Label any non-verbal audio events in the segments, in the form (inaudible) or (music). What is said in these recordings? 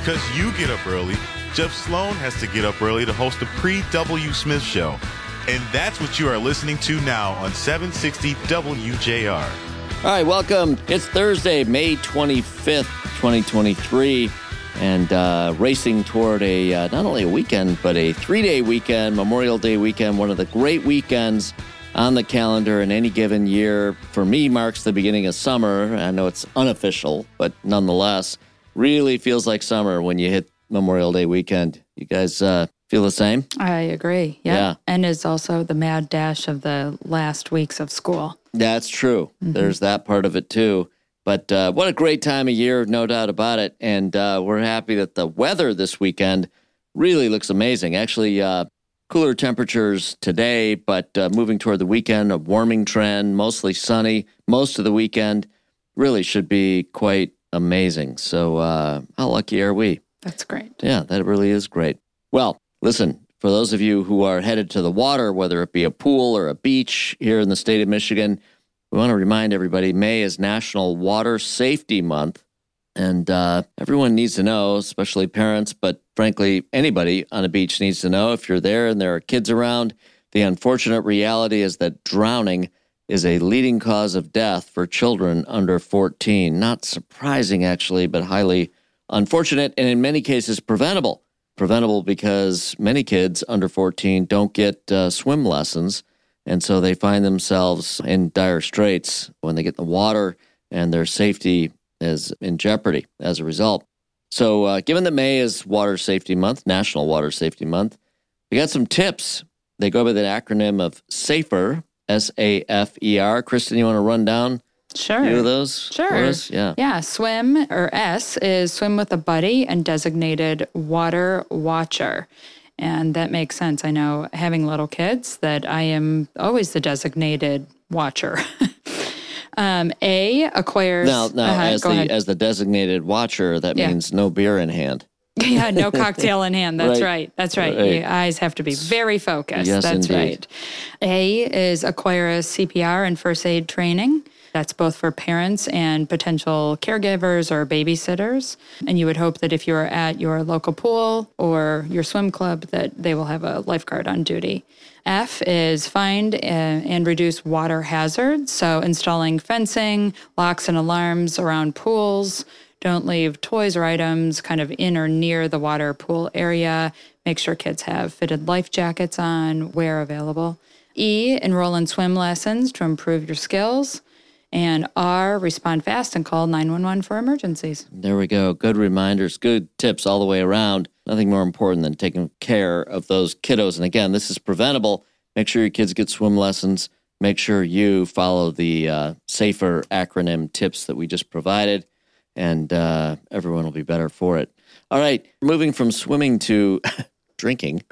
Because you get up early, Jeff Sloan has to get up early to host the pre W. Smith Show. And that's what you are listening to now on 760 WJR. All right, welcome. It's Thursday, May 25th, 2023, and uh, racing toward a uh, not only a weekend, but a three day weekend, Memorial Day weekend, one of the great weekends on the calendar in any given year. For me, marks the beginning of summer. I know it's unofficial, but nonetheless, really feels like summer when you hit Memorial Day weekend. You guys uh, feel the same? I agree. Yeah. Yeah. And it's also the mad dash of the last weeks of school. That's true. There's that part of it too. But uh, what a great time of year, no doubt about it. And uh, we're happy that the weather this weekend really looks amazing. Actually, uh, cooler temperatures today, but uh, moving toward the weekend, a warming trend, mostly sunny most of the weekend. Really should be quite amazing. So, uh, how lucky are we? That's great. Yeah, that really is great. Well, listen, for those of you who are headed to the water, whether it be a pool or a beach here in the state of Michigan, we want to remind everybody May is National Water Safety Month. And uh, everyone needs to know, especially parents, but frankly, anybody on a beach needs to know if you're there and there are kids around. The unfortunate reality is that drowning is a leading cause of death for children under 14. Not surprising, actually, but highly unfortunate and in many cases preventable. Preventable because many kids under 14 don't get uh, swim lessons. And so they find themselves in dire straits when they get in the water and their safety is in jeopardy as a result. So, uh, given that May is Water Safety Month, National Water Safety Month, we got some tips. They go by the acronym of SAFER, S A F E R. Kristin, you want to run down Sure. few of those? Sure. Yeah. Yeah. Swim or S is swim with a buddy and designated water watcher. And that makes sense. I know having little kids that I am always the designated watcher. (laughs) um, a acquires. Now, now uh-huh, as the ahead. as the designated watcher, that Yeah. means no beer in hand. (laughs) yeah, no cocktail in hand. That's Right. right. That's right. Right. Your eyes have to be very focused. Yes, That's indeed. right. A is acquire a CPR and first aid training. That's both for parents and potential caregivers or babysitters. And you would hope that if you are at your local pool or your swim club, that they will have a lifeguard on duty. F is find uh, and reduce water hazards. So installing fencing, locks and alarms around pools. Don't leave toys or items kind of in or near the water pool area. Make sure kids have fitted life jackets on where available. E, enroll in swim lessons to improve your skills. And R, respond fast and call 911 for emergencies. There we go. Good reminders, good tips all the way around. Nothing more important than taking care of those kiddos. And again, this is preventable. Make sure your kids get swim lessons. Make sure you follow the uh, safer acronym tips that we just provided, and uh, everyone will be better for it. All right, moving from swimming to (laughs) drinking. (laughs)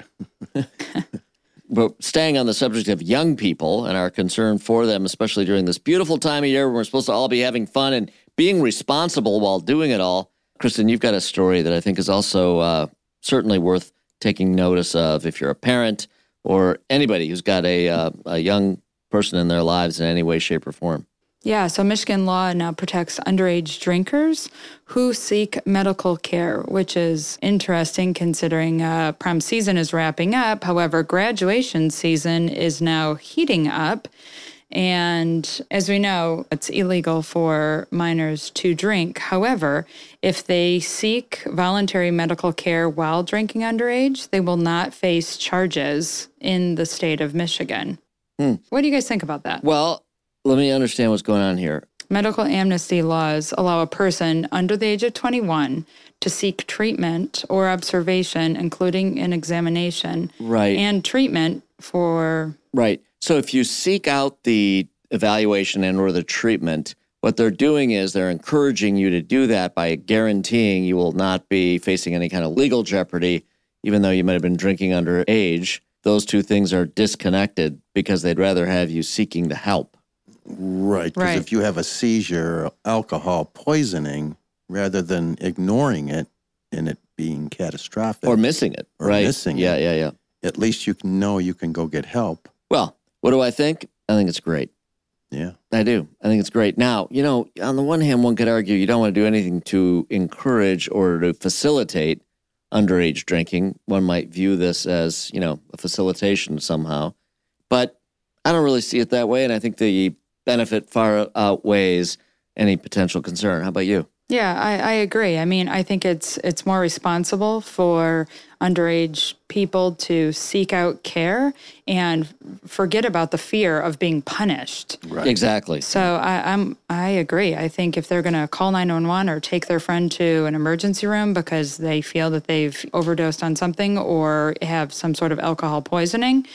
But staying on the subject of young people and our concern for them, especially during this beautiful time of year when we're supposed to all be having fun and being responsible while doing it all. Kristin, you've got a story that I think is also uh, certainly worth taking notice of if you're a parent or anybody who's got a, uh, a young person in their lives in any way, shape, or form. Yeah, so Michigan law now protects underage drinkers who seek medical care, which is interesting considering uh, prom season is wrapping up. However, graduation season is now heating up. And as we know, it's illegal for minors to drink. However, if they seek voluntary medical care while drinking underage, they will not face charges in the state of Michigan. What do you guys think about that? Well, let me understand what's going on here. Medical amnesty laws allow a person under the age of 21 to seek treatment or observation, including an examination Right. and treatment for. Right. So if you seek out the evaluation and or the treatment, what they're doing is they're encouraging you to do that by guaranteeing you will not be facing any kind of legal jeopardy, even though you might have been drinking underage. Those two things are disconnected because they'd rather have you seeking the help. Right. Because Right. if you have a seizure, or alcohol poisoning, rather than ignoring it and it being catastrophic, Or missing it. Or right. missing yeah, it. yeah, yeah. at least you can know you can go get help. Well, what do I think? I think it's great. Yeah. I do. I think it's great. Now, you know, on the one hand, one could argue you don't want to do anything to encourage or to facilitate underage drinking. One might view this as, you know, a facilitation somehow. But I don't really see it that way. And I think the benefit far outweighs any potential concern. How about you? Yeah, I, I agree. I mean, I think it's it's more responsible for underage people to seek out care and forget about the fear of being punished. Right. Exactly. So I, I'm I agree. I think if they're going to call 911 or take their friend to an emergency room because they feel that they've overdosed on something or have some sort of alcohol poisoning,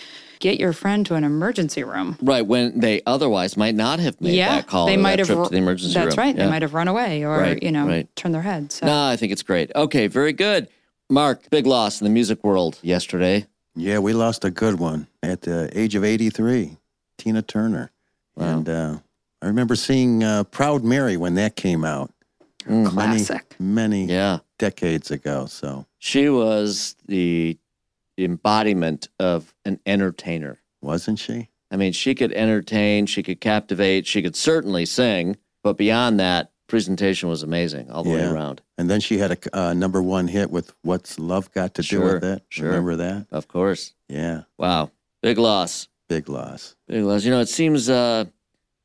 get your friend to an emergency room. Right. When they otherwise might not have made yeah, that call. they might that have. trip to the emergency that's room. right. Yeah. They might have run away or Right, you know right. turned their head. So. No, I think it's great. Okay, very good. Mark, big loss in the music world yesterday. Yeah, we lost a good one at the age of 83, Tina Turner. Wow. And uh, I remember seeing uh, Proud Mary when that came out Classic. many, many Yeah. decades ago. So, She was the embodiment of an entertainer. wasn't she? I mean, she could entertain, she could captivate, she could certainly sing, but beyond that, presentation was amazing all the way around. And then she had a uh, number one hit with What's Love Got to Sure, Do with It? sure. Remember that? Of course. Yeah, Wow. Big loss. big loss. Big loss. You know, it seems uh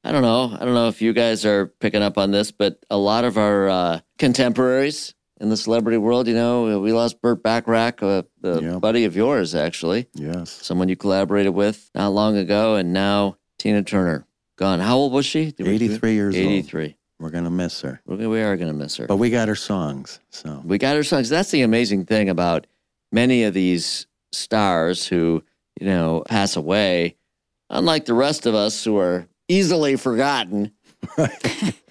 I don't know. I don't know if you guys are picking up on this, but a lot of our uh, contemporaries in the celebrity world, you know, uh, we lost Burt Bacharach, a, a Yeah. buddy of yours, actually, Yes. someone you collaborated with not long ago, and now Tina Turner gone. How old was she? Did we- 83 years old. 83. We're going to miss her. We're gonna- We are going to miss her. But we got her songs. So, We got her songs. That's the amazing thing about many of these stars who, you know, pass away. Unlike the rest of us who are easily forgotten. (laughs)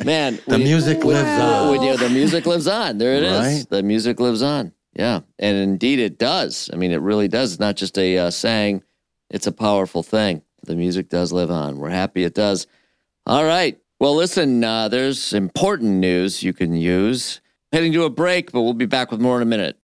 Man, the you- music lives on. when you, the music lives on. There it is. Right. The music lives on. Yeah. And indeed it does. I mean, it really does. It's not just a uh, saying, it's a powerful thing. The music does live on. We're happy it does. All right. Well, listen, uh, there's important news you can use. Heading to a break, but we'll be back with more in a minute.